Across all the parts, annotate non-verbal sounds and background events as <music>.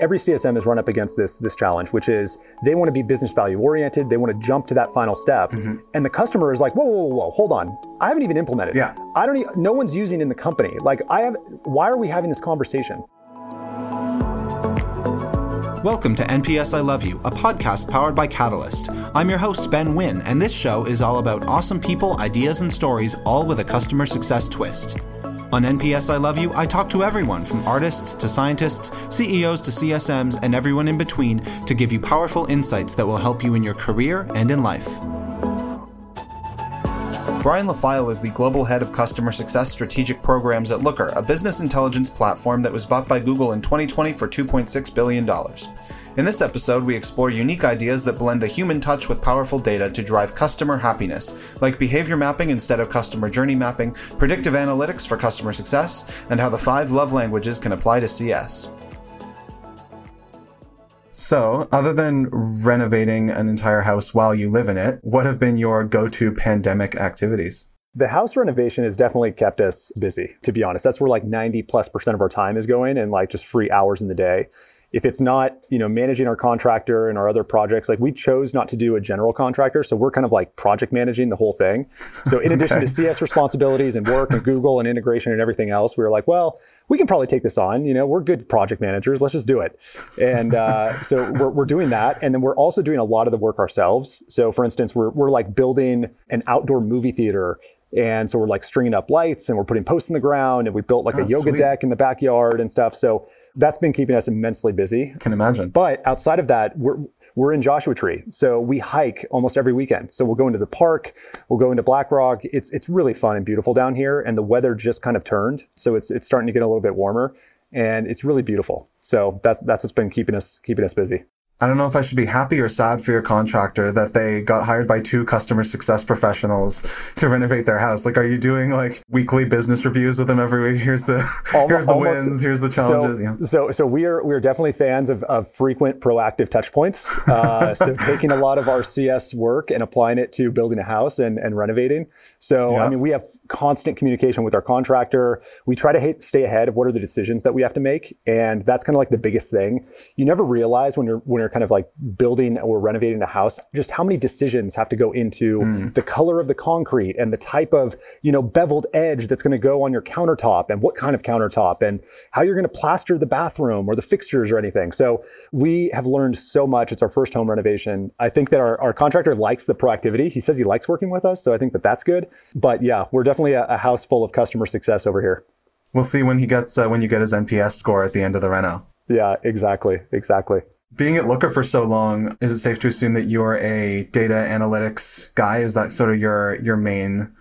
every CSM is run up against this this challenge, which is they want to be business value oriented. They want to jump to that final step, mm-hmm. and the customer is like, whoa, whoa, whoa, hold on, I haven't even implemented. Yeah, I don't. Even, no one's using in the company. Like I have. Why are we having this conversation? Welcome to NPS I Love You, a podcast powered by Catalyst. I'm your host, Ben Wynn, and this show is all about awesome people, ideas, and stories, all with a customer success twist. On NPS I Love You, I talk to everyone from artists to scientists, CEOs to CSMs, and everyone in between to give you powerful insights that will help you in your career and in life. Brian LaFaye is the global head of customer success strategic programs at Looker, a business intelligence platform that was bought by Google in 2020 for $2.6 billion. In this episode, we explore unique ideas that blend the human touch with powerful data to drive customer happiness, like behavior mapping instead of customer journey mapping, predictive analytics for customer success, and how the five love languages can apply to CS. So, other than renovating an entire house while you live in it, what have been your go to pandemic activities? The house renovation has definitely kept us busy, to be honest. That's where like 90 plus percent of our time is going and like just free hours in the day if it's not you know managing our contractor and our other projects like we chose not to do a general contractor so we're kind of like project managing the whole thing. So in addition to <laughs> cs responsibilities and work and google and integration and everything else we were like well we can probably take this on you know we're good project managers let's just do it. And uh, so we're, we're doing that and then we're also doing a lot of the work ourselves. So for instance we're, we're like building an outdoor movie theater and so we're like stringing up lights and we're putting posts in the ground and we built like oh, a yoga suite. deck in the backyard and stuff. So that's been keeping us immensely busy. Can imagine. But outside of that, we're we're in Joshua Tree, so we hike almost every weekend. So we'll go into the park, we'll go into Black Rock. It's it's really fun and beautiful down here, and the weather just kind of turned, so it's it's starting to get a little bit warmer, and it's really beautiful. So that's that's what's been keeping us keeping us busy. I don't know if I should be happy or sad for your contractor that they got hired by two customer success professionals to renovate their house. Like, are you doing like weekly business reviews with them every week? <laughs> Here's the almost, here's the wins, here's the challenges. So, yeah. so, so we are we are definitely fans of, of frequent proactive touch points. Uh, <laughs> so taking a lot of our CS work and applying it to building a house and, and renovating. So yeah. I mean, we have constant communication with our contractor. We try to hate, stay ahead of what are the decisions that we have to make, and that's kind of like the biggest thing. You never realize when you're when you're kind of like building or renovating a house, just how many decisions have to go into mm. the color of the concrete and the type of, you know, beveled edge that's going to go on your countertop and what kind of countertop and how you're going to plaster the bathroom or the fixtures or anything. So we have learned so much. It's our first home renovation. I think that our, our contractor likes the proactivity. He says he likes working with us. So I think that that's good. But yeah, we're definitely a, a house full of customer success over here. We'll see when he gets, uh, when you get his NPS score at the end of the reno. Yeah, exactly. Exactly. Being at Looker for so long, is it safe to assume that you're a data analytics guy? Is that sort of your your main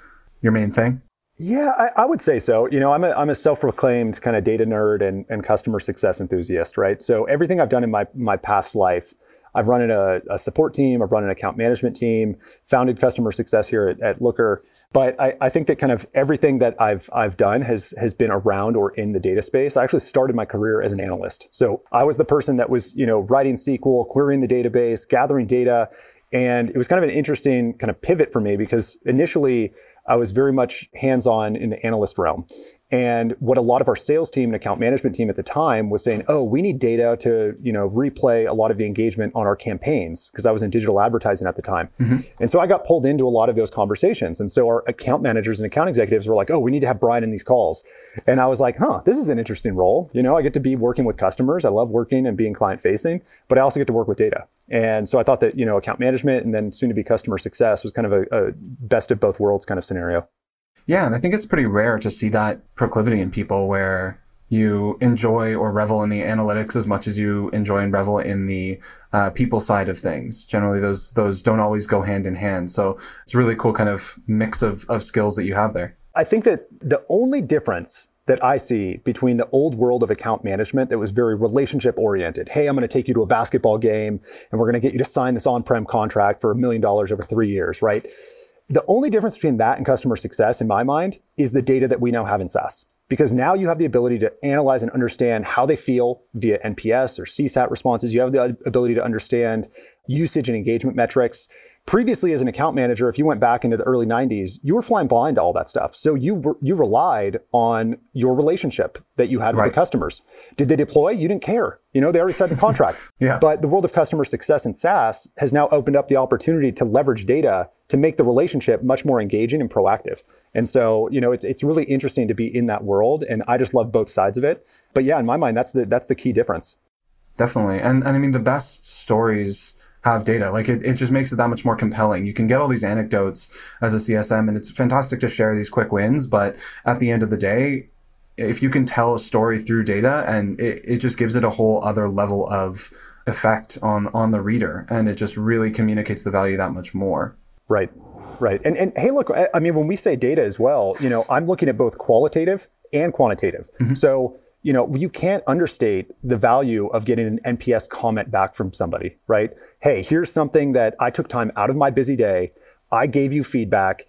your main thing? Yeah, I, I, would say so. You know, I'm a I'm a self-proclaimed kind of data nerd and, and customer success enthusiast, right? So everything I've done in my my past life, I've run in a, a support team, I've run an account management team, founded customer success here at, at Looker. But I, I, think that kind of everything that I've I've done has has been around or in the data space. I actually started my career as an analyst. So I was the person that was, you know, writing SQL, querying the database, gathering data. And it was kind of an interesting kind of pivot for me because initially I was very much hands-on in the analyst realm. And what a lot of our sales team and account management team at the time was saying, oh, we need data to, you know, replay a lot of the engagement on our campaigns because I was in digital advertising at the time. Mm-hmm. And so I got pulled into a lot of those conversations. And so our account managers and account executives were like, oh, we need to have Brian in these calls. And I was like, huh, this is an interesting role. You know, I get to be working with customers. I love working and being client facing, but I also get to work with data. And so I thought that, you know, account management and then soon to be customer success was kind of a, a best of both worlds kind of scenario. Yeah, and I think it's pretty rare to see that proclivity in people where you enjoy or revel in the analytics as much as you enjoy and revel in the uh, people side of things. Generally, those those don't always go hand in hand. So it's a really cool kind of mix of, of skills that you have there. I think that the only difference that I see between the old world of account management that was very relationship oriented. Hey, I'm going to take you to a basketball game and we're going to get you to sign this on prem contract for a million dollars over three years, right? The only difference between that and customer success, in my mind, is the data that we now have in SaaS. Because now you have the ability to analyze and understand how they feel via NPS or CSAT responses. You have the ability to understand usage and engagement metrics, previously as an account manager, if you went back into the early 90s, you were flying blind to all that stuff. So you you relied on your relationship that you had with the customers. Did they deploy? You didn't care. You know, they already signed the contract. <laughs> yeah. But the world of customer success and SaaS has now opened up the opportunity to leverage data to make the relationship much more engaging and proactive. And so, you know, it's it's really interesting to be in that world and I just love both sides of it. But yeah, in my mind that's the that's the key difference. Definitely. And and I mean the best stories have data. Like it, it just makes it that much more compelling. You can get all these anecdotes as a CSM and it's fantastic to share these quick wins, but at the end of the day, if you can tell a story through data and it, it just gives it a whole other level of effect on on the reader and it just really communicates the value that much more. Right. Right. And and hey look, I mean when we say data as well, you know, I'm looking at both qualitative and quantitative. Mm-hmm. So you know, you can't understate the value of getting an NPS comment back from somebody, right? Hey, here's something that I took time out of my busy day. I gave you feedback.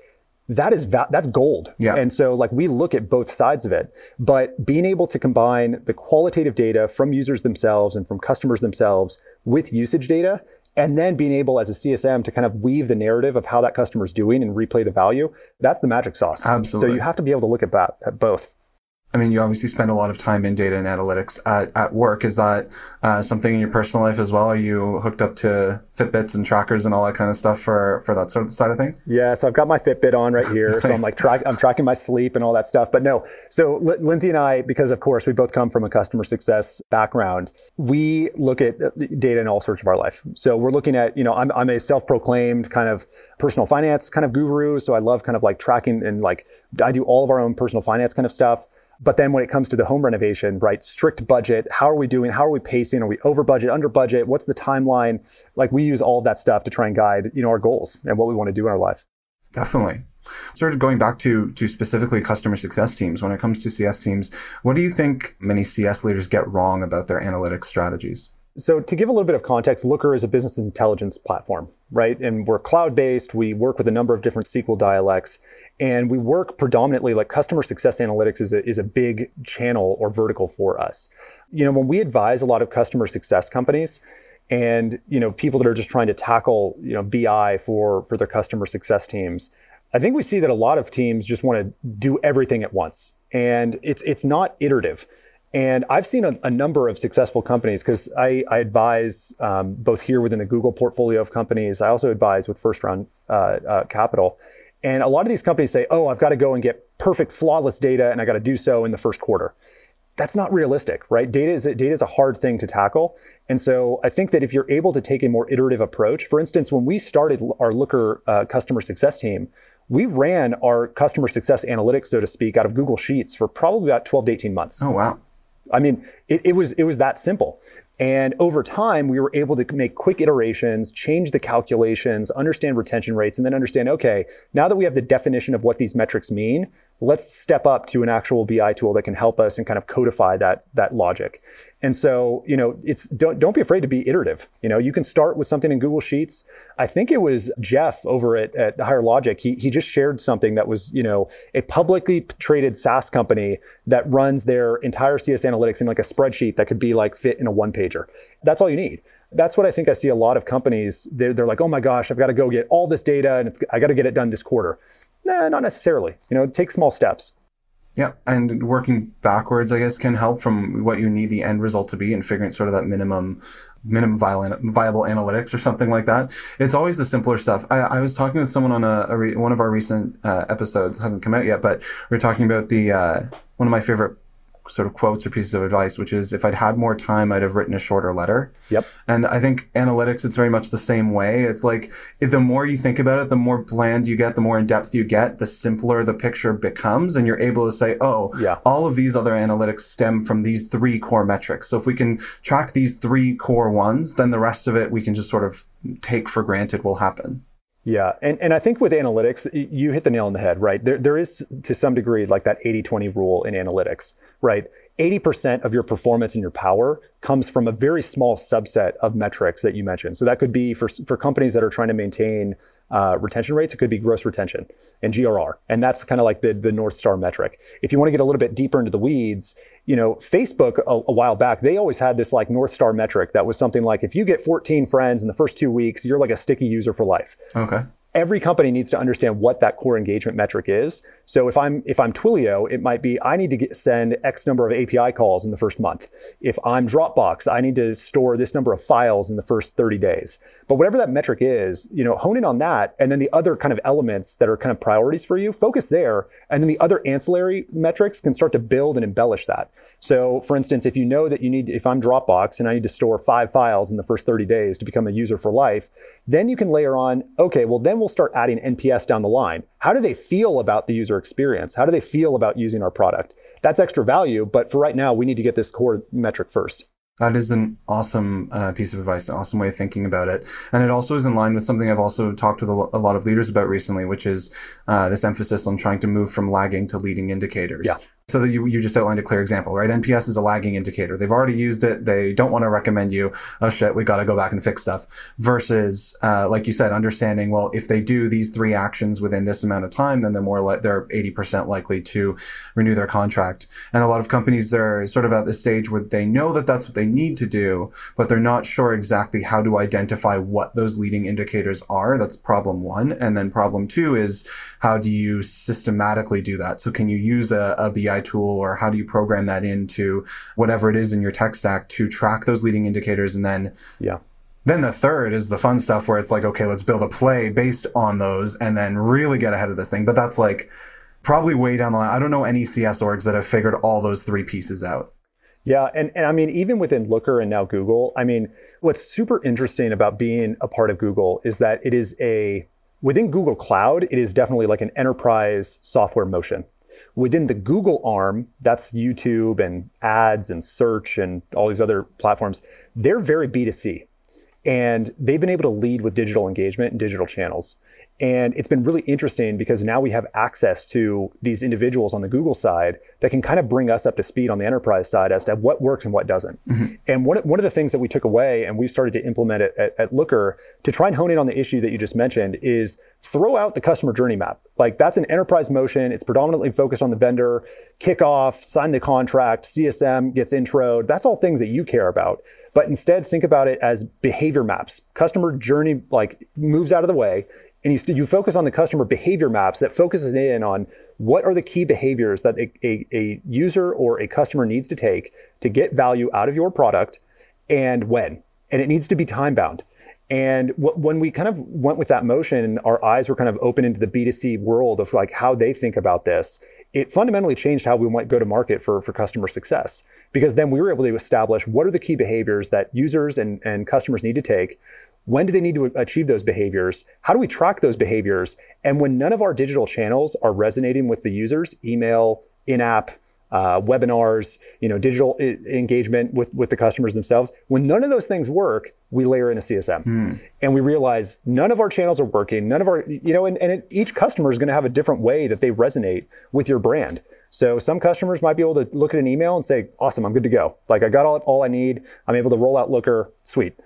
That is va- that's gold. Yeah. And so like we look at both sides of it, but being able to combine the qualitative data from users themselves and from customers themselves with usage data and then being able as a CSM to kind of weave the narrative of how that customer is doing and replay the value, that's the magic sauce. Absolutely. So you have to be able to look at that at both. I mean, you obviously spend a lot of time in data and analytics at, at work. Is that uh, something in your personal life as well? Are you hooked up to Fitbits and trackers and all that kind of stuff for, for that sort of side of things? Yeah, so I've got my Fitbit on right here. nice. <laughs> So I'm like track, I'm tracking my sleep and all that stuff. But no, so L- Lindsay and I, because of course we both come from a customer success background, we look at data in all sorts of our life. So we're looking at, you know, I'm, I'm a self-proclaimed kind of personal finance kind of guru. So I love kind of like tracking and like I do all of our own personal finance kind of stuff. But then when it comes to the home renovation, right, strict budget, how are we doing? How are we pacing? Are we over budget, under budget? What's the timeline? Like we use all of that stuff to try and guide, you know, our goals and what we want to do in our life. Definitely. Sort of going back to to specifically customer success teams, when it comes to CS teams, what do you think many CS leaders get wrong about their analytics strategies? So to give a little bit of context, Looker is a business intelligence platform, right? And we're cloud-based. We work with a number of different SQL dialects, and we work predominantly like customer success analytics is a, is a big channel or vertical for us. You know, when we advise a lot of customer success companies and, you know, people that are just trying to tackle, you know, BI for for their customer success teams, I think we see that a lot of teams just want to do everything at once. And it's it's not iterative. And I've seen a, a number of successful companies because I, I, advise um, both here within the Google portfolio of companies. I also advise with first round uh, uh, capital. And a lot of these companies say, oh, I've got to go and get perfect, flawless data, and I got to do so in the first quarter. That's not realistic, right? Data is, data is a hard thing to tackle. And so I think that if you're able to take a more iterative approach, for instance, when we started our Looker uh, customer success team, we ran our customer success analytics, so to speak, out of Google Sheets for probably about 12 to 18 months. Oh, wow. I mean, it, it was it was that simple. And over time, we were able to make quick iterations, change the calculations, understand retention rates, and then understand, okay, now that we have the definition of what these metrics mean, let's step up to an actual BI tool that can help us and kind of codify that that logic. And so, you know, it's don't don't be afraid to be iterative. You know, you can start with something in Google Sheets. I think it was Jeff over at, at Higher Logic. He he just shared something that was, you know, a publicly traded SaaS company that runs their entire CS analytics in like a spreadsheet that could be like fit in a one pager. That's all you need that's what I think I see a lot of companies. They're, they're like, oh my gosh, I've got to go get all this data and I got to get it done this quarter. Nah, not necessarily. You know, take small steps. Yeah, and working backwards, I guess, can help from what you need the end result to be and figuring sort of that minimum minimum viable analytics or something like that. It's always the simpler stuff. I, I was talking with someone on a, a re, one of our recent uh, episodes, hasn't come out yet, but we are talking about the uh, one of my favorite sort of quotes or pieces of advice, which is if I'd had more time, I'd have written a shorter letter. Yep. And I think analytics, it's very much the same way. It's like the more you think about it, the more bland you get, the more in depth you get, the simpler the picture becomes. And you're able to say, oh, yeah. all of these other analytics stem from these three core metrics. So if we can track these three core ones, then the rest of it we can just sort of take for granted will happen. Yeah, and, and I think with analytics, you hit the nail on the head, right? There, there is to some degree like that 80 20 rule in analytics, right? 80% of your performance and your power comes from a very small subset of metrics that you mentioned. So that could be for, for companies that are trying to maintain uh, retention rates, it could be gross retention and GRR. And that's kind of like the, the North Star metric. If you want to get a little bit deeper into the weeds, you know, Facebook a, a, while back, they always had this like North Star metric that was something like if you get 14 friends in the first two weeks, you're like a sticky user for life. Okay every company needs to understand what that core engagement metric is. So if I'm if I'm Twilio, it might be I need to get, send X number of API calls in the first month. If I'm Dropbox, I need to store this number of files in the first 30 days. But whatever that metric is, you know, hone in on that, and then the other kind of elements that are kind of priorities for you, focus there, and then the other ancillary metrics can start to build and embellish that. So, for instance, if you know that you need, if I'm Dropbox and I need to store five files in the first 30 days to become a user for life, then you can layer on, okay, well, then we'll start adding NPS down the line. How do they feel about the user experience? How do they feel about using our product? That's extra value, but for right now, we need to get this core metric first. That is an awesome uh, piece of advice, an awesome way of thinking about it. And it also is in line with something I've also talked with a, a lot of leaders about recently, which is uh, this emphasis on trying to move from lagging to leading indicators. Yeah. So that you, you just outlined a clear example, right? NPS is a lagging indicator. They've already used it. They don't want to recommend you. Oh shit, we got to go back and fix stuff. Versus, uh, like you said, understanding, well, if they do these three actions within this amount of time, then they're more like, they're 80% likely to renew their contract. And a lot of companies, they're sort of at the stage where they know that that's what they need to do, but they're not sure exactly how to identify what those leading indicators are. That's problem one. And then problem two is, how do you systematically do that? So can you use a, a BI tool or how do you program that into whatever it is in your tech stack to track those leading indicators? And then yeah. then the third is the fun stuff where it's like okay let's build a play based on those and then really get ahead of this thing. But that's like probably way down the line. I don't know any cs orgs that have figured all those three pieces out. Yeah and, and i mean even within looker and now google i mean what's super interesting about being a part of google is that it is a within google cloud it is definitely like an enterprise software motion Within the Google arm, that's YouTube and ads and search and all these other platforms, they're very B2C. And they've been able to lead with digital engagement and digital channels. And it's been really interesting because now we have access to these individuals on the Google side that can kind of bring us up to speed on the enterprise side as to what works and what doesn't. Mm-hmm. And one, one of the things that we took away and we've started to implement it at, at Looker to try and hone in on the issue that you just mentioned is throw out the customer journey map. Like that's an enterprise motion. It's predominantly focused on the vendor, kickoff, sign the contract, CSM gets introed. That's all things that you care about. But instead, think about it as behavior maps. Customer journey like moves out of the way and you, you focus on the customer behavior maps that focuses in on what are the key behaviors that a, a, a, user or a customer needs to take to get value out of your product and when. And it needs to be time bound. And when we kind of went with that motion our eyes were kind of open into the b2c world of like how they think about this it fundamentally changed how we might go to market for, for customer success. Because then we were able to establish what are the key behaviors that users and, and customers need to take when do they need to achieve those behaviors? How do we track those behaviors? And when none of our digital channels are resonating with the users, email, in-app, uh, webinars, you know, digital I- engagement with, with the customers themselves. When none of those things work, we layer in a CSM, mm. and we realize none of our channels are working. None of our, you know, and, and it, each customer is going to have a different way that they resonate with your brand. So some customers might be able to look at an email and say, "Awesome, I'm good to go. Like I got all, all I need. I'm able to roll out Looker. Sweet."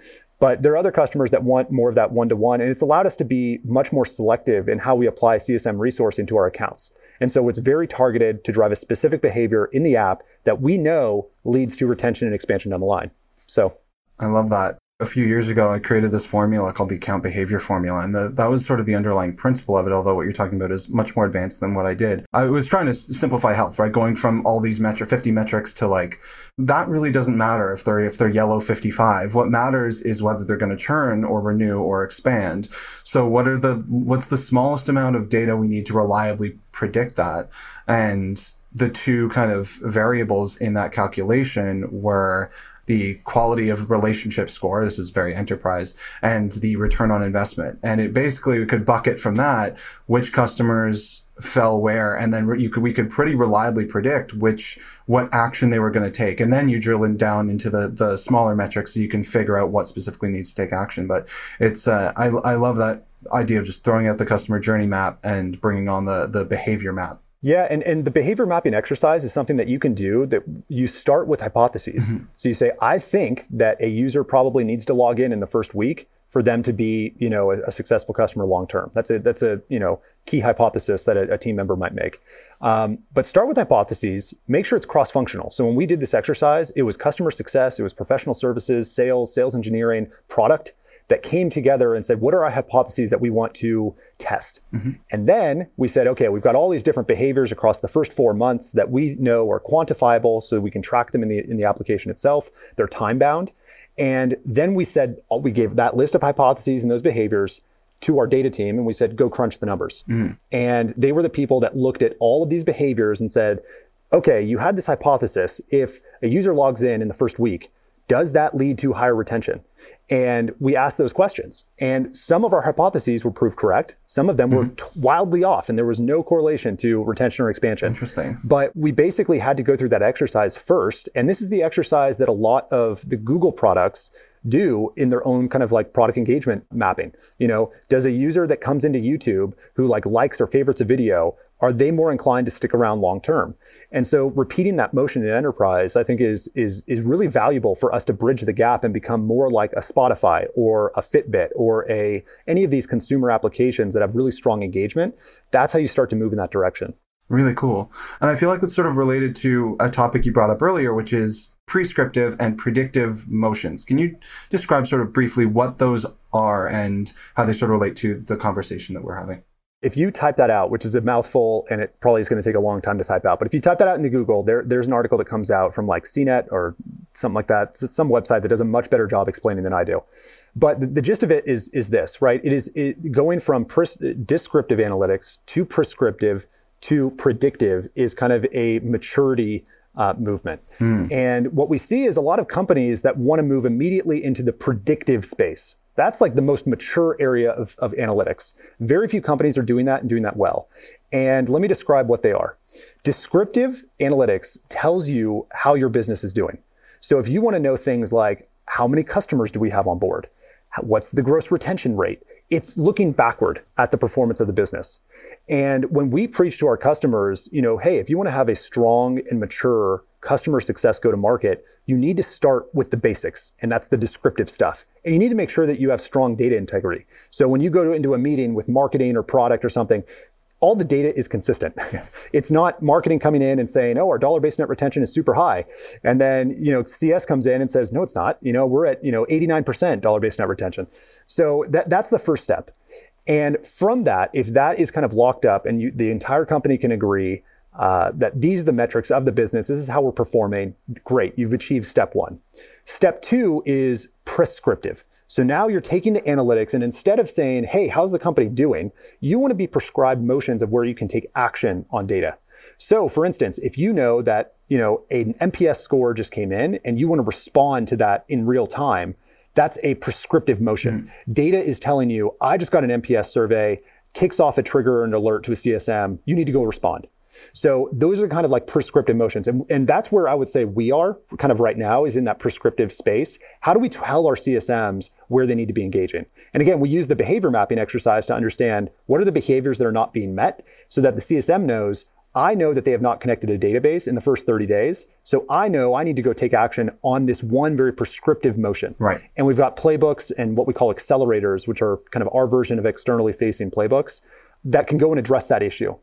But there are other customers that want more of that one to one. And it's allowed us to be much more selective in how we apply CSM resourcing to our accounts. And so it's very targeted to drive a specific behavior in the app that we know leads to retention and expansion down the line. So I love that a few years ago, I created this formula called the account behavior formula. And the, that was sort of the underlying principle of it, although what you're talking about is much more advanced than what I did. I was trying to simplify health, right? Going from all these metric, 50 metrics to like, that really doesn't matter if they're, if they're yellow 55. What matters is whether they're going to churn or renew or expand. So what are the, what's the smallest amount of data we need to reliably predict that? And the two kind of variables in that calculation were the quality of relationship score. This is very enterprise and the return on investment. And it basically we could bucket from that which customers fell where, and then you could we could pretty reliably predict which what action they were going to take, and then you drill in down into the the smaller metrics so you can figure out what specifically needs to take action. But it's uh, I I love that idea of just throwing out the customer journey map and bringing on the the behavior map. Yeah, and, and the behavior mapping exercise is something that you can do that you start with hypotheses. Mm-hmm. So you say, I think that a user probably needs to log in in the first week for them to be, you know, a, a successful customer long term. That's a that's a you know key hypothesis that a, a team member might make. Um, but start with hypotheses. Make sure it's cross functional. So when we did this exercise, it was customer success, it was professional services, sales, sales engineering, product that came together and said, what are our hypotheses that we want to test? Mm-hmm. And then we said, okay, we've got all these different behaviors across the first four months that we know are quantifiable so we can track them in the, in the application itself. They're time bound. And then we said, uh, we gave that list of hypotheses and those behaviors to our data team and we said, go crunch the numbers. Mm. And they were the people that looked at all of these behaviors and said, okay, you had this hypothesis. If a user logs in in the first week, does that lead to higher retention? And we asked those questions. And some of our hypotheses were proved correct. Some of them mm-hmm. were t- wildly off, and there was no correlation to retention or expansion. Interesting. But we basically had to go through that exercise first. And this is the exercise that a lot of the Google products do in their own kind of like product engagement mapping. You know, does a user that comes into YouTube who like likes or favorites a video, are they more inclined to stick around long term? And so repeating that motion in enterprise, I think is is is really valuable for us to bridge the gap and become more like a Spotify or a Fitbit or a any of these consumer applications that have really strong engagement. That's how you start to move in that direction. Really cool. And I feel like that's sort of related to a topic you brought up earlier, which is prescriptive and predictive motions. Can you describe sort of briefly what those are and how they sort of relate to the conversation that we're having? If you type that out, which is a mouthful and it probably is going to take a long time to type out, but if you type that out into Google, there, there's an article that comes out from like CNET or something like that, some website that does a much better job explaining than I do. But the, the gist of it is, is this, right? It is it, going from pres- descriptive analytics to prescriptive to predictive is kind of a maturity uh, movement. Hmm. And what we see is a lot of companies that want to move immediately into the predictive space, that's like the most mature area of, of analytics. Very few companies are doing that and doing that well. And let me describe what they are. Descriptive analytics tells you how your business is doing. So if you want to know things like how many customers do we have on board? What's the gross retention rate? It's looking backward at the performance of the business. And when we preach to our customers, you know, hey, if you want to have a strong and mature customer success go to market, you need to start with the basics, and that's the descriptive stuff. And you need to make sure that you have strong data integrity. So when you go to, into a meeting with marketing or product or something, all the data is consistent. Yes. <laughs> It's not marketing coming in and saying, "Oh, our dollar-based net retention is super high," and then you know CS comes in and says, "No, it's not. You know, we're at you know 89% dollar-based net retention." So that that's the first step. And from that, if that is kind of locked up and you, the entire company can agree uh, that these are the metrics of the business. This is how we're performing. Great, you've achieved step one. Step two is prescriptive. So now you're taking the analytics and instead of saying, hey, how's the company doing? You want to be prescribed motions of where you can take action on data. So for instance, if you know that, you know, an NPS score just came in and you want to respond to that in real time, that's a prescriptive motion. Mm. Data is telling you, I just got an NPS survey, kicks off a trigger and alert to a CSM, you need to go respond. So those are kind of like prescriptive motions. And, and that's where I would say we are kind of right now is in that prescriptive space. How do we tell our CSMs where they need to be engaging? And again, we use the behavior mapping exercise to understand what are the behaviors that are not being met so that the CSM knows I know that they have not connected a database in the first 30 days. So I know I need to go take action on this one very prescriptive motion. Right. And we've got playbooks and what we call accelerators, which are kind of our version of externally facing playbooks that can go and address that issue.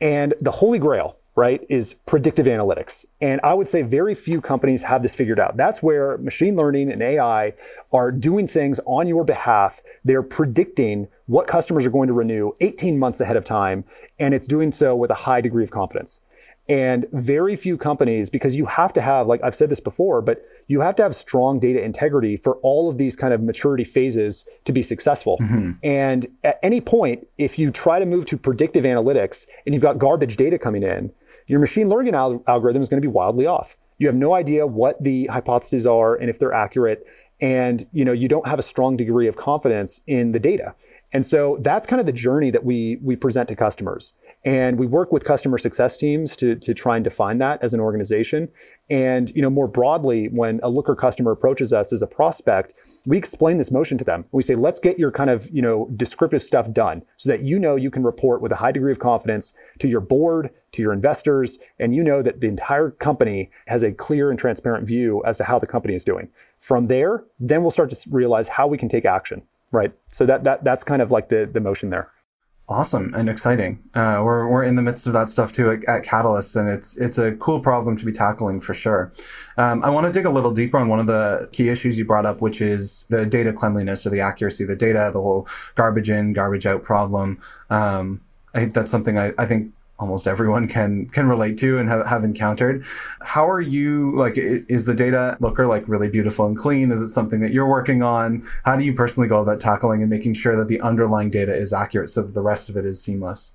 And the holy grail, right, is predictive analytics. And I would say very few companies have this figured out. That's where machine learning and AI are doing things on your behalf. They're predicting what customers are going to renew 18 months ahead of time, and it's doing so with a high degree of confidence. And very few companies, because you have to have, like I've said this before, but you have to have strong data integrity for all of these kind of maturity phases to be successful. Mm-hmm. And at any point, if you try to move to predictive analytics and you've got garbage data coming in, your machine learning al- algorithm is going to be wildly off. You have no idea what the hypotheses are and if they're accurate. And you know, you don't have a strong degree of confidence in the data. And so that's kind of the journey that we we present to customers. And we work with customer success teams to, to try and define that as an organization. And you know, more broadly, when a looker customer approaches us as a prospect, we explain this motion to them. We say, let's get your kind of you know descriptive stuff done so that you know you can report with a high degree of confidence to your board, to your investors, and you know that the entire company has a clear and transparent view as to how the company is doing. From there, then we'll start to realize how we can take action. right? So that that that's kind of like the the motion there. Awesome and exciting. Uh, we're we're in the midst of that stuff too at, at, Catalyst, and it's it's a cool problem to be tackling for sure. Um, I want to dig a little deeper on one of the key issues you brought up, which is the data cleanliness or the accuracy of the data, the whole garbage in, garbage out problem. Um, I think that's something I, I think almost everyone can can relate to and have, have encountered. How are you like is the data looker like really beautiful and clean? Is it something that you're working on? How do you personally go about tackling and making sure that the underlying data is accurate so that the rest of it is seamless?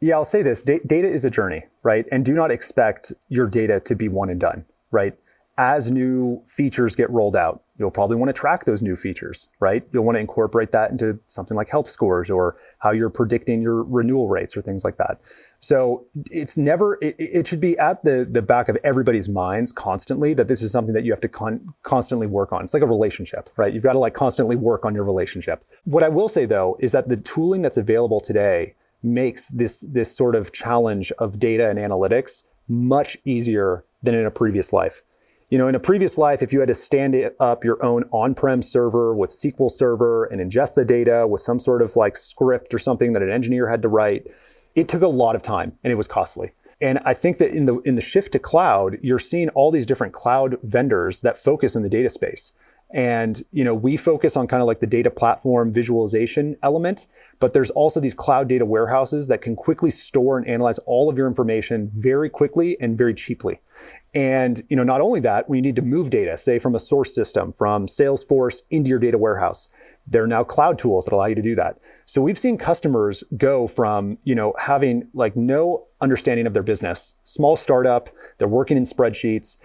Yeah i'll say this data is a journey right? And do not expect your data to be one and done right as new features get rolled out you'll probably want to track those new features right you'll want to incorporate that into something like health scores or how you're predicting your renewal rates or things like that so it's never, it, it, should be at the, the back of everybody's minds constantly that this is something that you have to con- constantly work on. It's like a relationship, right? You've got to like constantly work on your relationship. What I will say though is that the tooling that's available today makes this, this sort of challenge of data and analytics much easier than in a previous life. You know, in a previous life, if you had to stand up your own on-prem server with SQL Server and ingest the data with some sort of like script or something that an engineer had to write, it took a lot of time and it was costly. And I think that in the in the shift to cloud, you're seeing all these different cloud vendors that focus in the data space. And you know, we focus on kind of like the data platform visualization element, but there's also these cloud data warehouses that can quickly store and analyze all of your information very quickly and very cheaply. And you know, not only that, when you need to move data, say from a source system from Salesforce into your data warehouse, there are now cloud tools that allow you to do that. So we've seen customers go from, you know, having like no understanding of their business, small startup, they're working in spreadsheets,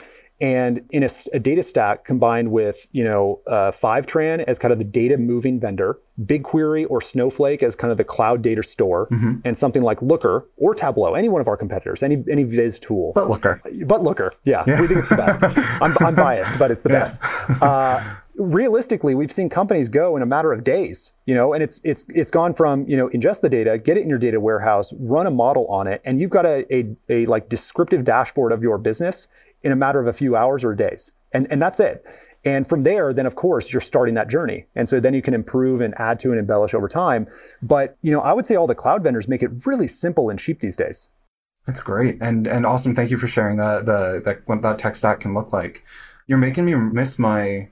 and in a, a, data stack combined with you know uh, Fivetran as kind of the data moving vendor, BigQuery or Snowflake as kind of the cloud data store, mm-hmm. and something like Looker or Tableau, any one of our competitors, any any Viz tool. But Looker. But Looker, yeah, yeah. we think it's the best. <laughs> I'm, I'm biased, but it's the yeah. best. Uh, realistically, we've seen companies go in a matter of days, you know, and it's it's it's gone from you know ingest the data, get it in your data warehouse, run a model on it, and you've got a a, a like descriptive dashboard of your business in a matter of a few hours or days. And, and that's it. And from there, then of course you're starting that journey. And so then you can improve and add to and embellish over time. But you know, I would say all the cloud vendors make it really simple and cheap these days. That's great. And and awesome. Thank you for sharing the the that what that tech stack can look like. You're making me miss my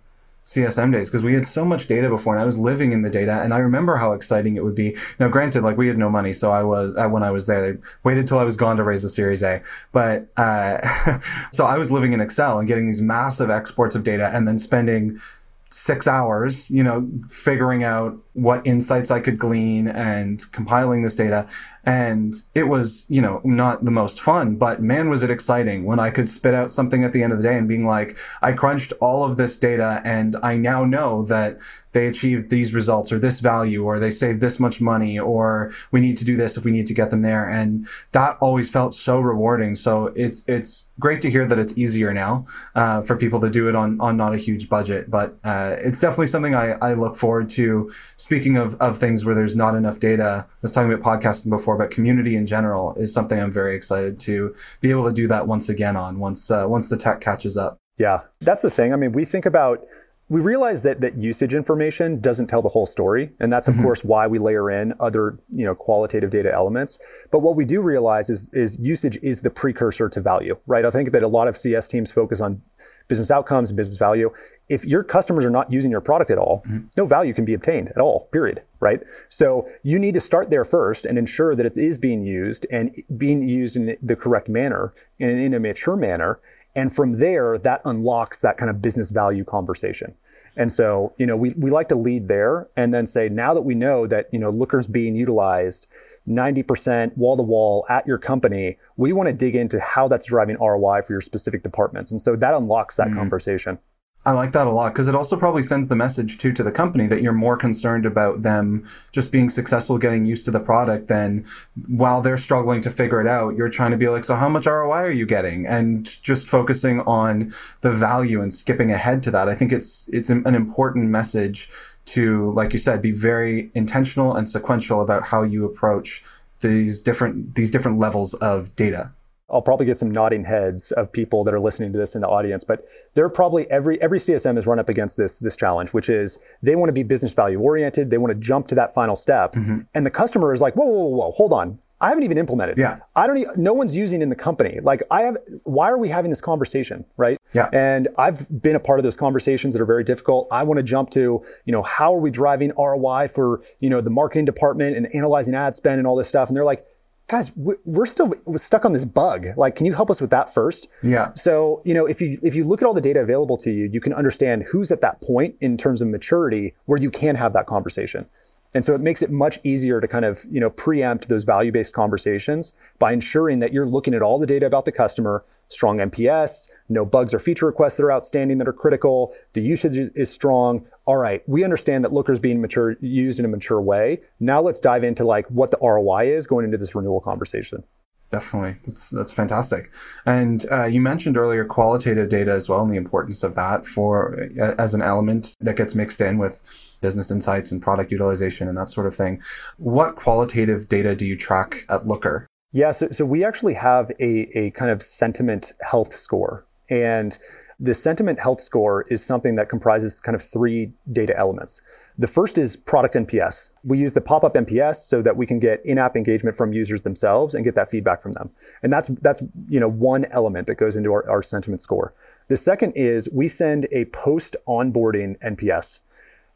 CSM days because we had so much data before and I was living in the data and I remember how exciting it would be. Now, granted, like we had no money, so I was uh, when I was there, they waited till I was gone to raise the Series A. But uh, <laughs> so I was living in Excel and getting these massive exports of data and then spending six hours, you know, figuring out what insights I could glean and compiling this data. And it was, you know, not the most fun, but man, was it exciting when I could spit out something at the end of the day and being like, I crunched all of this data and I now know that they achieved these results or this value or they saved this much money or we need to do this if we need to get them there. And that always felt so rewarding. So it's it's great to hear that it's easier now uh, for people to do it on on not a huge budget. But uh, it's definitely something I, I look forward to. Speaking of, of things where there's not enough data I was talking about podcasting before but community in general is something I'm very excited to be able to do that once again on once uh, once the tech catches up. Yeah that's the thing. I mean we think about we realize that that usage information doesn't tell the whole story, and that's of mm-hmm. course why we layer in other you know qualitative data elements. But what we do realize is is usage is the precursor to value, right? I think that a lot of CS teams focus on business outcomes, business value. If your customers are not using your product at all, mm-hmm. no value can be obtained at all. Period. Right. So you need to start there first and ensure that it is being used and being used in the correct manner and in a mature manner and from there, that unlocks that kind of business value conversation. And so, you know, we, we like to lead there and then say, now that we know that, you know, Looker's being utilized 90% wall to wall at your company, we want to dig into how that's driving ROI for your specific departments. And so that unlocks that mm-hmm. conversation. I like that a lot because it also probably sends the message too to the company that you're more concerned about them just being successful getting used to the product than while they're struggling to figure it out, you're trying to be like, so how much ROI are you getting? And just focusing on the value and skipping ahead to that. I think it's it's an important message to, like you said, be very intentional and sequential about how you approach these different these different levels of data. I'll probably get some nodding heads of people that are listening to this in the audience, but they're probably every every CSM is run up against this this challenge, which is they want to be business value oriented, they want to jump to that final step, mm-hmm. and the customer is like, whoa, whoa, whoa, whoa, hold on, I haven't even implemented. It. Yeah. I don't. Even, no one's using in the company. Like I have. Why are we having this conversation, right? Yeah. And I've been a part of those conversations that are very difficult. I want to jump to, you know, how are we driving ROI for, you know, the marketing department and analyzing ad spend and all this stuff. And they're like, guys, we're still stuck on this bug. Like, can you help us with that first? Yeah. So, you know, if you if you look at all the data available to you, you can understand who's at that point in terms of maturity where you can have that conversation. And so it makes it much easier to kind of, you know, preempt those value-based conversations by ensuring that you're looking at all the data about the customer, strong NPS, no bugs or feature requests that are outstanding that are critical, the usage is strong. All right, we understand that Looker is being mature used in a mature way. Now let's dive into like what the ROI is going into this renewal conversation. Definitely, that's that's fantastic. And uh, you mentioned earlier qualitative data as well, and the importance of that for uh, as an element that gets mixed in with business insights and product utilization and that sort of thing. What qualitative data do you track at Looker? Yeah, so, so we actually have a, a kind of sentiment health score. And the sentiment health score is something that comprises kind of three data elements. The first is product NPS. We use the pop-up NPS so that we can get in-app engagement from users themselves and get that feedback from them. And that's that's you know one element that goes into our, our sentiment score. The second is we send a post onboarding NPS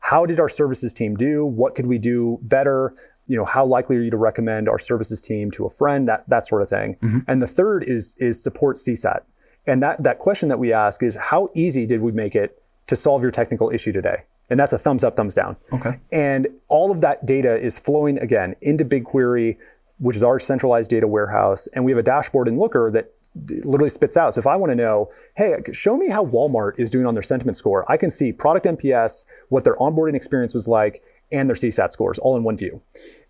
how did our services team do? What could we do better? You know, how likely are you to recommend our services team to a friend? That that sort of thing. Mm-hmm. And the third is is support CSAT. And that that question that we ask is how easy did we make it to solve your technical issue today? And that's a thumbs up, thumbs down. Okay. And all of that data is flowing again into BigQuery, which is our centralized data warehouse. And we have a dashboard in Looker that literally spits out. So if I want to know, hey, show me how Walmart is doing on their sentiment score, I can see product NPS, what their onboarding experience was like, and their CSAT scores all in one view.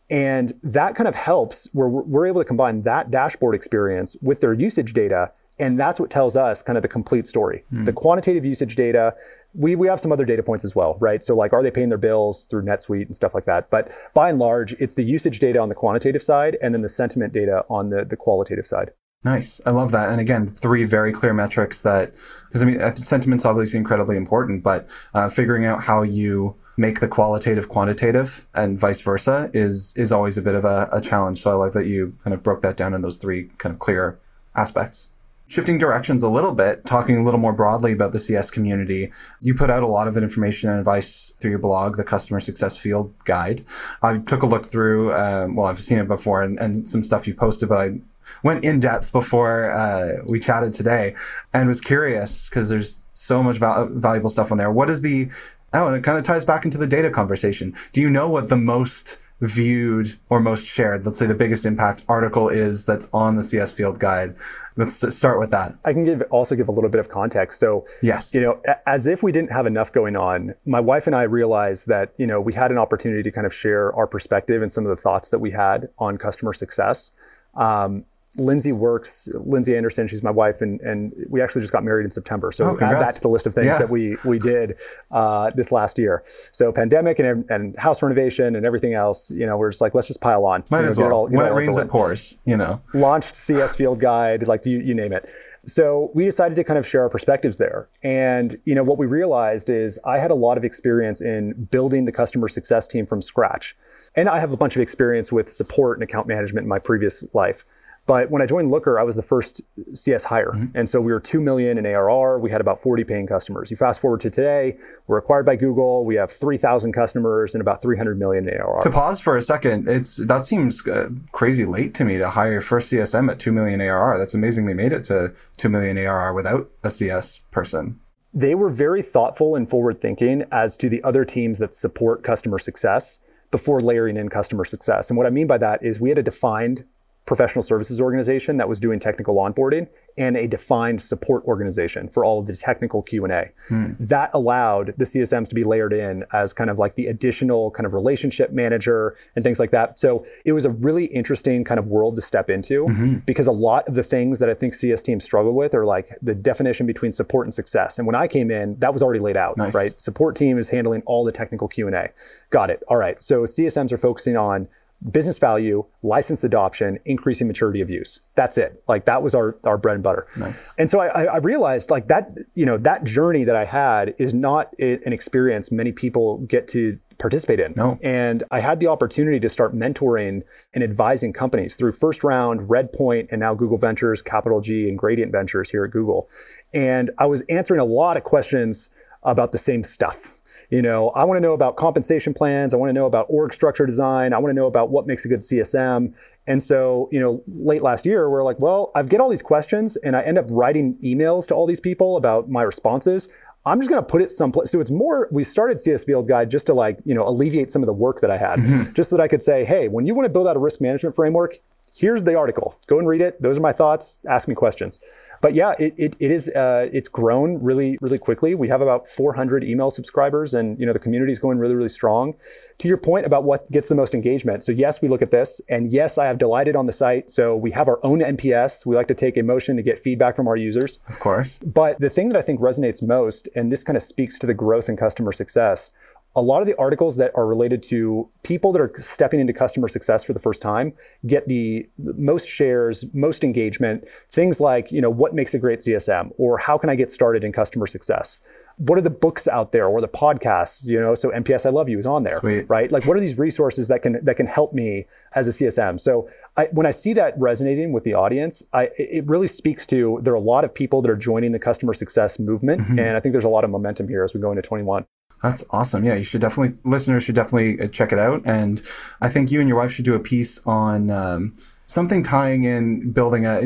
And that kind of helps where we're able to combine that dashboard experience with their usage data. And that's what tells us kind of the complete story. Mm. The quantitative usage data, we, we have some other data points as well, right? So like, are they paying their bills through NetSuite and stuff like that? But by and large, it's the usage data on the quantitative side and then the sentiment data on the, the qualitative side. Nice. I love that. And again, three very clear metrics that, because I mean, sentiment's obviously incredibly important, but uh, figuring out how you make the qualitative quantitative and vice versa is is always a bit of a, a challenge. So I like that you kind of broke that down in those three kind of clear aspects. Shifting directions a little bit, talking a little more broadly about the CS community, you put out a lot of information and advice through your blog, the Customer Success Field Guide. I took a look through, um, well, I've seen it before and, and some stuff you posted, but I went in depth before uh, we chatted today and was curious because there's so much val- valuable stuff on there. What is the, oh, and it kind of ties back into the data conversation. Do you know what the most viewed or most shared, let's say the biggest impact article is that's on the CS Field Guide? Let's start with that. I can give also give a little bit of context. So, yes, you know, as if we didn't have enough going on, my wife and I realized that you know we had an opportunity to kind of share our perspective and some of the thoughts that we had on customer success. Um, Lindsay works, Lindsay Anderson, she's my wife, and, and we actually just got married in September. So oh, add that to the list of things yeah. that we we did uh, this last year. So pandemic and, and house renovation and everything else, you know, we're just like, let's just pile on. Might you know, as well. It all, when it, it rains, it pours, you know. Launched CS Field Guide, like you, you name it. So we decided to kind of share our perspectives there. And, you know, what we realized is I had a lot of experience in building the customer success team from scratch. And I have a bunch of experience with support and account management in my previous life. But when I joined Looker, I was the first CS hire. Mm-hmm. And so we were 2 million in ARR. We had about 40 paying customers. You fast forward to today, we're acquired by Google. We have 3,000 customers and about 300 million in ARR. To pause for a second, it's that seems uh, crazy late to me to hire first CSM at 2 million ARR. That's amazing they made it to 2 million ARR without a CS person. They were very thoughtful and forward thinking as to the other teams that support customer success before layering in customer success. And what I mean by that is we had a defined professional services organization that was doing technical onboarding and a defined support organization for all of the technical q&a hmm. that allowed the csms to be layered in as kind of like the additional kind of relationship manager and things like that. So it was a really interesting kind of world to step into mm-hmm. because a lot of the things that i think cs teams struggle with are like the definition between support and success. And when i came in that was already laid out nice. right? Support team is handling all the technical q&a got it. All right. So csms are focusing on business value, license adoption, increasing maturity of use. That's it. Like that was our, our bread and butter. Nice. And so I, I realized like that, you know, that journey that I had is not an experience many people get to participate in. No. And I had the opportunity to start mentoring and advising companies through First Round, Redpoint, and now Google Ventures, Capital G, and Gradient Ventures here at Google. And I was answering a lot of questions about the same stuff you know, I want to know about compensation plans. I want to know about org structure design. I want to know about what makes a good CSM. And so, you know, late last year, we're like, well, I get all these questions and I end up writing emails to all these people about my responses. I'm just going to put it someplace. So it's more, we started CS Field Guide just to like, you know, alleviate some of the work that I had, mm-hmm. just so that I could say, hey, when you want to build out a risk management framework, here's the article. Go and read it. Those are my thoughts. Ask me questions but yeah, it, it, it is uh, it's grown really really quickly. We have about 400 email subscribers, and you know the community is going really really strong. To your point about what gets the most engagement, so yes, we look at this, and yes, I have delighted on the site. So we have our own NPS. We like to take emotion to get feedback from our users, of course. But the thing that I think resonates most, and this kind of speaks to the growth in customer success, a lot of the articles that are related to people that are stepping into customer success for the first time get the most shares, most engagement. Things like, you know, what makes a great CSM or how can I get started in customer success? What are the books out there or the podcasts, you know, so NPS I love you is on there, Sweet. right? Like what are these resources that can that can help me as a CSM? So I, when I see that resonating with the audience, I, it really speaks to there are a lot of people that are joining the customer success movement, mm-hmm. and I think there's a lot of momentum here as we go into 21. That's awesome. Yeah, you should definitely listeners should definitely uh, check it out, and I think you and your wife should do a piece on. Um, something tying in building a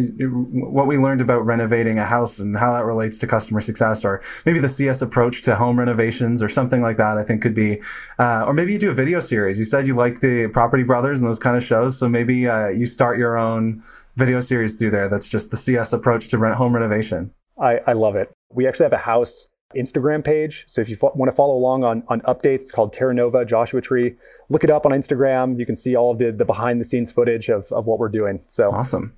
what we learned about renovating a house and how that relates to customer success or maybe the cs approach to home renovations or something like that i think could be uh, or maybe you do a video series you said you like the property brothers and those kind of shows so maybe uh, you start your own video series through there that's just the cs approach to home renovation I, I love it we actually have a house Instagram page. So if you fo- want to follow along on, on updates, it's called Terra Nova Joshua Tree. Look it up on Instagram. You can see all of the, the behind the scenes footage of, of what we're doing. So awesome.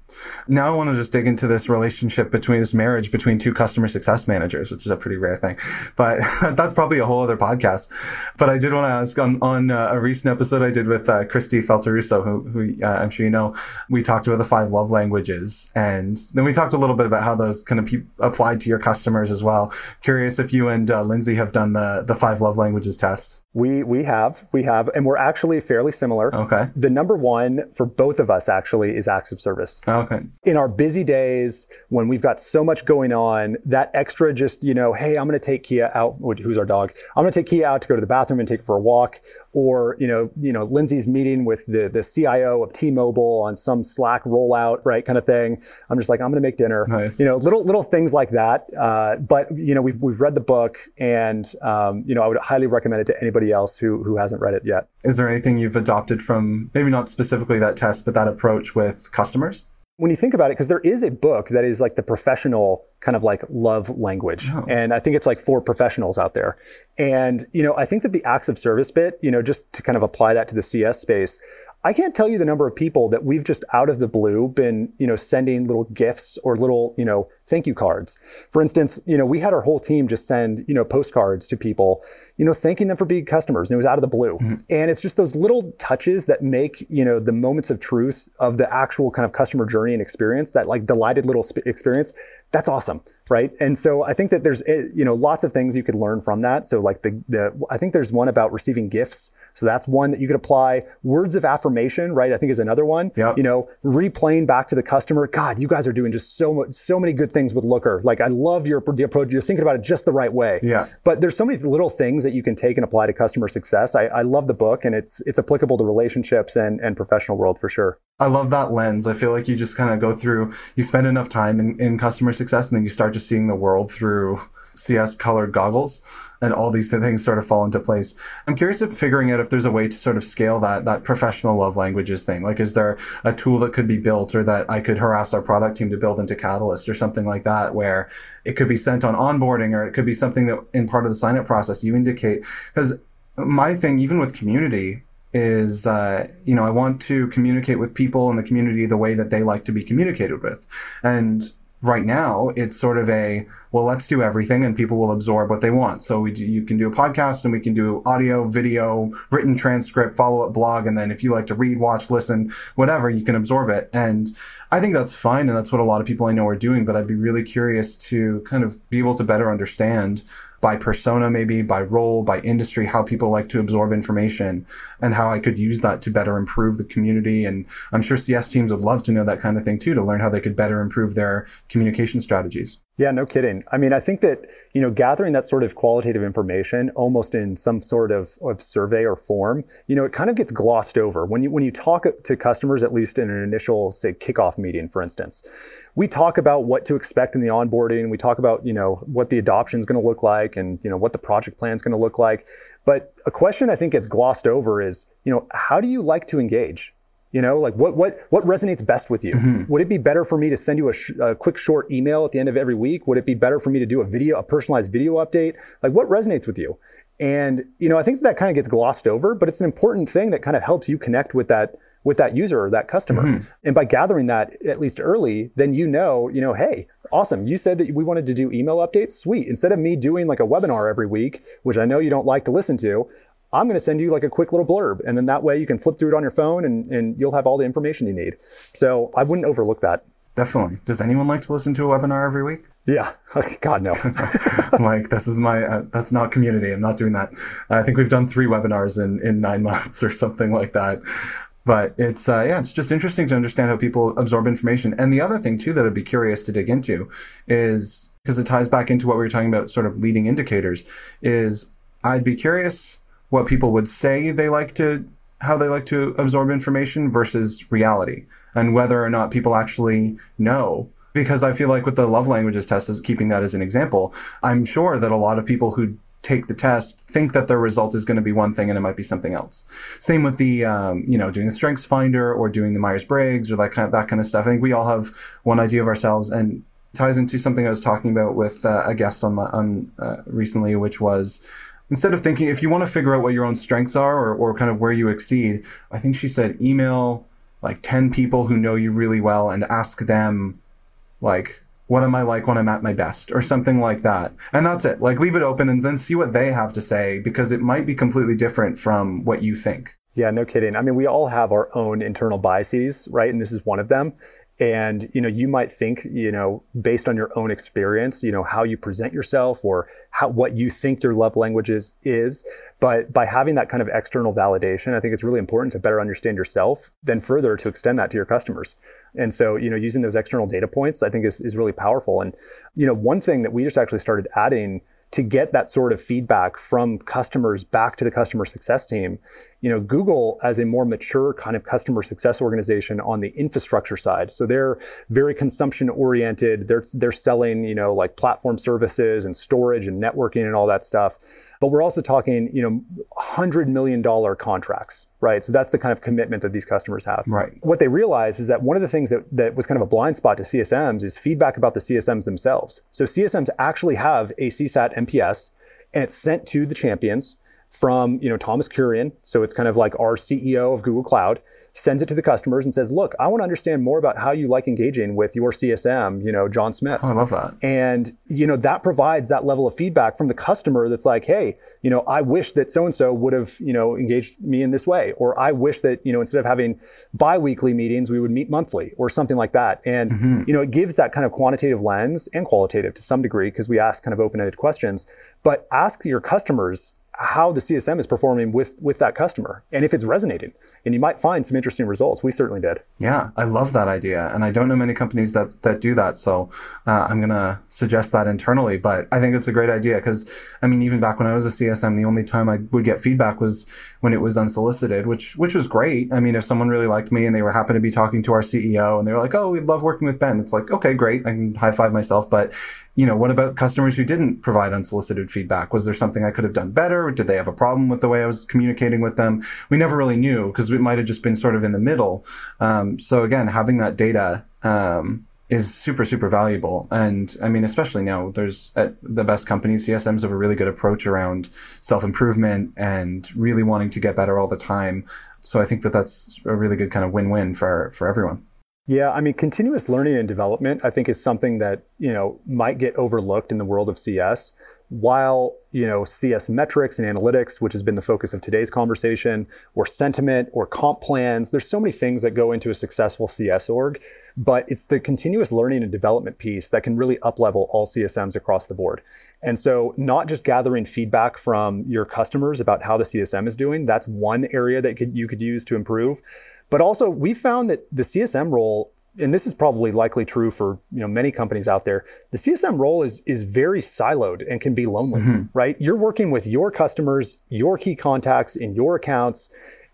Now I want to just dig into this relationship between this marriage between two customer success managers, which is a pretty rare thing. But <laughs> that's probably a whole other podcast. But I did want to ask on, on uh, a recent episode I did with uh, Kristi Faltorusso, who, who uh, I'm sure you know, we talked about the five love languages. And then we talked a little bit about how those kind of pe- applied to your customers as well. Curious if you and uh, Lindsay have done the the five love languages test. We we have we have, and we're actually fairly similar. Okay. The number one for both of us actually is acts of service. Okay. In our busy days when we've got so much going on, that extra just you know, hey, I'm going to take Kia out. Who's our dog? I'm going to take Kia out to go to the bathroom and take her for a walk. Or you know, you know, Lindsay's meeting with the the CIO of T-Mobile on some Slack rollout, right, kind of thing. I'm just like, I'm going to make dinner. Nice. You know, little little things like that. Uh, but you know, we've we've read the book, and um, you know, I would highly recommend it to anybody anybody else who who hasn't read it yet. Is there anything you've adopted from maybe not specifically that test, but that approach with customers? When you think about it, because there is a book that is like the professional kind of like love language. Oh. And I think it's like for professionals out there. And, you know, I think that the acts of service bit, you know, just to kind of apply that to the CS space, I can't tell you the number of people that we've just out of the blue been, you know, sending little gifts or little, you know, thank you cards. For instance, you know, we had our whole team just send, you know, postcards to people, you know, thanking them for being customers, and it was out of the blue. Mm-hmm. And it's just those little touches that make, you know, the moments of truth of the actual kind of customer journey and experience, that like delighted little sp- experience, that's awesome, right? And so I think that there's, eh, you know, lots of things you could learn from that. So like the the I think there's one about receiving gifts so that's one that you could apply. Words of affirmation, right? I think is another one. Yep. You know, replaying back to the customer. God, you guys are doing just so much, so many good things with Looker. Like I love your the approach. You're thinking about it just the right way. Yeah. But there's so many little things that you can take and apply to customer success. I, I love the book, and it's it's applicable to relationships and and professional world for sure. I love that lens. I feel like you just kind of go through. You spend enough time in, in customer success, and then you start just seeing the world through CS colored goggles and all these things sort of fall into place. I'm curious if figuring out if there's a way to sort of scale that that professional love languages thing. Like, is there a tool that could be built or that I could harass our product team to build into Catalyst or something like that, where it could be sent on onboarding or it could be something that in part of the sign up process you indicate because my thing, even with community, is uh, you know I want to communicate with people in the community the way that they like to be communicated with, and right now it's sort of a well let's do everything and people will absorb what they want. So we do, you can do a podcast and we can do audio video written transcript follow-up blog and then if you like to read watch listen whatever you can absorb it. And i think that's fine and that's what a lot of people i know are doing but i'd be really curious to kind of be able to better understand by persona, maybe by role, by industry, how people like to absorb information and how I could use that to better improve the community. And I'm sure CS teams would love to know that kind of thing too, to learn how they could better improve their communication strategies. Yeah, no kidding. I mean, I think that, you know, gathering that sort of qualitative information almost in some sort of, of survey or form, you know, it kind of gets glossed over. When you when you talk to customers, at least in an initial, say, kickoff meeting, for instance, we talk about what to expect in the onboarding. We talk about, you know, what the adoption is going to look like and, you know, what the project plan is going to look like. But a question I think gets glossed over is, you know, how do you like to engage? You know, like what what what resonates best with you? Mm-hmm. Would it be better for me to send you a, sh- a, quick short email at the end of every week? Would it be better for me to do a video, a personalized video update? Like what resonates with you? And you know, I think that kind of gets glossed over, but it's an important thing that kind of helps you connect with that with that user or that customer. Mm-hmm. And by gathering that at least early, then you know, you know, hey, awesome. You said that we wanted to do email updates. Sweet. Instead of me doing like a webinar every week, which I know you don't like to listen to, I'm going to send you like a quick little blurb. And then that way you can flip through it on your phone and, and you'll have all the information you need. So I wouldn't overlook that. Definitely. Does anyone like to listen to a webinar every week? Yeah. <laughs> God, no. <laughs> like, this is my, uh, that's not community. I'm not doing that. I think we've done three webinars in, in nine <laughs> months or something like that. But it's, uh, yeah, it's just interesting to understand how people absorb information. And the other thing, too, that I'd be curious to dig into is because it ties back into what we were talking about, sort of leading indicators, is I'd be curious what people would say they like to how they like to absorb information versus reality and whether or not people actually know. Because i feel like with the love languages test is keeping that as an example i'm sure that a lot of people who take the test think that their result is going to be one thing and it might be something else. Same with the um, you know doing the strengths finder or doing the myers-briggs or that kind of that kind of stuff. I think we all have one idea of ourselves and ties into something i was talking about with uh, a guest on my on uh, recently which was instead of thinking if you want to figure out what your own strengths are or, or kind of where you exceed i think she said email like 10 people who know you really well and ask them like what am i like when i'm at my best or something like that. And that's it. Like leave it open and then see what they have to say because it might be completely different from what you think. Yeah no kidding. I mean we all have our own internal biases right? And this is one of them and you know you might think you know based on your own experience you know how you present yourself or how what you think your love languages is but by having that kind of external validation i think it's really important to better understand yourself then further to extend that to your customers and so you know using those external data points i think is, is really powerful and you know one thing that we just actually started adding to get that sort of feedback from customers back to the customer success team. You know, Google as a more mature kind of customer success organization on the infrastructure side. So they're very consumption oriented. They're they're selling, you know, like platform services and storage and networking and all that stuff. But we're also talking, you know, hundred million dollar contracts, right? So that's the kind of commitment that these customers have. Right. What they realize is that one of the things that, that was kind of a blind spot to CSMs is feedback about the CSMs themselves. So CSMs actually have a CSAT NPS and it's sent to the champions from, you know, Thomas Kurian. So it's kind of like our CEO of Google Cloud sends it to the customers and says, look, I want to understand more about how you like engaging with your CSM, you know, John Smith. Oh, I love that. And, you know, that provides that level of feedback from the customer that's like, hey, you know, I wish that so-and-so would have, you know, engaged me in this way. Or I wish that, you know, instead of having bi-weekly meetings, we would meet monthly or something like that. And, mm-hmm. you know, it gives that kind of quantitative lens and qualitative to some degree because we ask kind of open-ended questions. But ask your customers how the CSM is performing with with that customer and if it's resonating. And you might find some interesting results. We certainly did. Yeah, I love that idea, and I don't know many companies that that do that. So uh, I'm gonna suggest that internally. But I think it's a great idea because I mean, even back when I was a CSM, the only time I would get feedback was when it was unsolicited, which which was great. I mean, if someone really liked me and they were happy to be talking to our CEO and they were like, "Oh, we love working with Ben," it's like, okay, great, I can high five myself. But you know, what about customers who didn't provide unsolicited feedback? Was there something I could have done better? Did they have a problem with the way I was communicating with them? We never really knew because it might have just been sort of in the middle. Um, so again, having that data um, is super super valuable. And i mean especially now there's at the best companies csms have a really good approach around self-improvement and really wanting to get better all the time. So i think that that's a really good kind of win-win for for everyone. Yeah, I mean, continuous learning and development, I think, is something that you know might get overlooked in the world of CS. While you know CS metrics and analytics, which has been the focus of today's conversation, or sentiment, or comp plans, there's so many things that go into a successful CS org. But it's the continuous learning and development piece that can really uplevel all CSMs across the board. And so, not just gathering feedback from your customers about how the CSM is doing, that's one area that you could use to improve but also, we found that the CSM role, and this is probably likely true for you know many companies out there, the CSM role is is very siloed and can be lonely, mm-hmm. right? You're working with your customers, your key contacts in your accounts,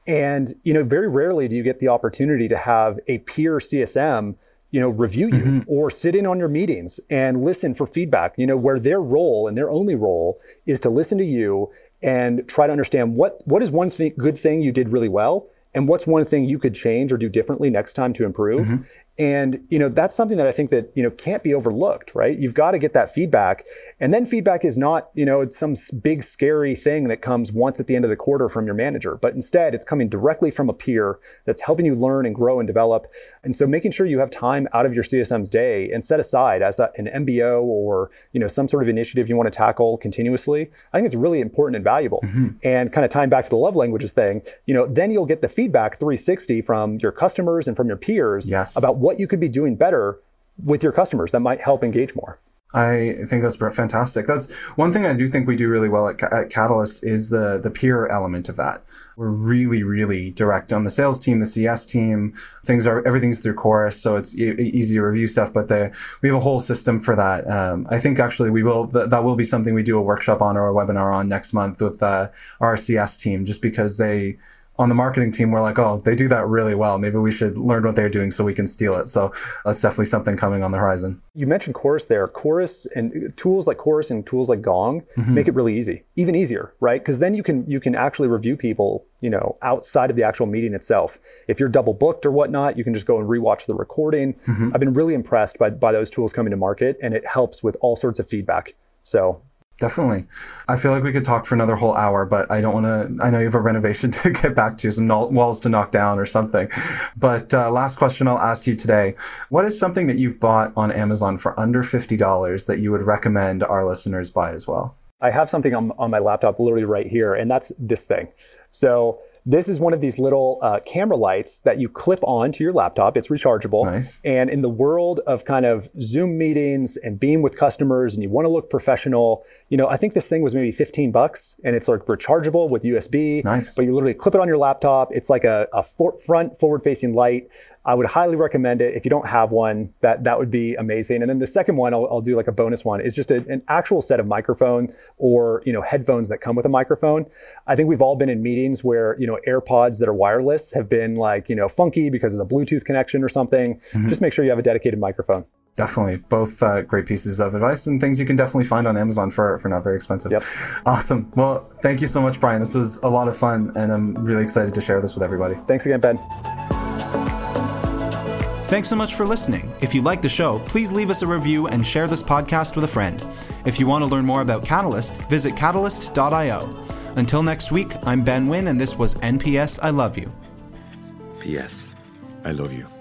and you know very rarely do you get the opportunity to have a peer CSM you know review you mm-hmm. or sit in on your meetings and listen for feedback you know where their role and their only role is to listen to you and try to understand what what is one thing, good thing you did really well and what's one thing you could change or do differently next time to improve mm-hmm. And you know that's something that i think that you know can't be overlooked right? You've got to get that feedback. And then feedback is not you know it's some big scary thing that comes once at the end of the quarter from your manager. But instead it's coming directly from a peer that's helping you learn and grow and develop. And so making sure you have time out of your csm's day and set aside as a, an mbo or you know some sort of initiative you want to tackle continuously i think it's really important and valuable. Mm-hmm. and kind of tying back to the love languages thing you know then you'll get the feedback feedback 360 from your customers and from your peers yes. about what you could be doing better with your customers that might help engage more. I think that's fantastic. That's one thing I do think we do really well at, at Catalyst is the the peer element of that. We're really, really direct on the sales team, the CS team. Things are everything's through Chorus, so it's e- easy to review stuff. But the, we have a whole system for that. Um, I think actually we will th- that will be something we do a workshop on or a webinar on next month with uh, our CS team, just because they on the marketing team, we're like, oh, they do that really well. Maybe we should learn what they're doing so we can steal it. So that's definitely something coming on the horizon. You mentioned Chorus there. Chorus and tools like Chorus and tools like Gong mm-hmm. make it really easy, even easier, right? Because then you can you can actually review people, you know, outside of the actual meeting itself. If you're double booked or whatnot, you can just go and rewatch the recording. Mm-hmm. I've been really impressed by by those tools coming to market, and it helps with all sorts of feedback. So Definitely. I feel like we could talk for another whole hour, but I don't want to. I know you have a renovation <laughs> to get back to, some walls to knock down or something. But uh, last question I'll ask you today What is something that you've bought on Amazon for under $50 that you would recommend our listeners buy as well? I have something on, on my laptop literally right here, and that's this thing. So, this is one of these little uh, camera lights that you clip on to your laptop. It's rechargeable. Nice. And in the world of kind of Zoom meetings and being with customers and you want to look professional, you know, I think this thing was maybe 15 bucks and it's like rechargeable with USB. Nice. But you literally clip it on your laptop. It's like a, a for, front forward facing light. I would highly recommend it. If you don't have one, that that would be amazing. And then the second one, I'll, I'll do like a bonus one, is just a, an actual set of microphone or you know headphones that come with a microphone. I think we've all been in meetings where you know AirPods that are wireless have been like you know funky because of the Bluetooth connection or something. Mm-hmm. Just make sure you have a dedicated microphone. Definitely, both uh, great pieces of advice and things you can definitely find on Amazon for for not very expensive. Yep. Awesome. Well, thank you so much, Brian. This was a lot of fun, and I'm really excited to share this with everybody. Thanks again, Ben. Thanks so much for listening. If you like the show, please leave us a review and share this podcast with a friend. If you want to learn more about Catalyst, visit catalyst.io. Until next week, I'm Ben Wynn, and this was NPS I Love You. P.S. I love you.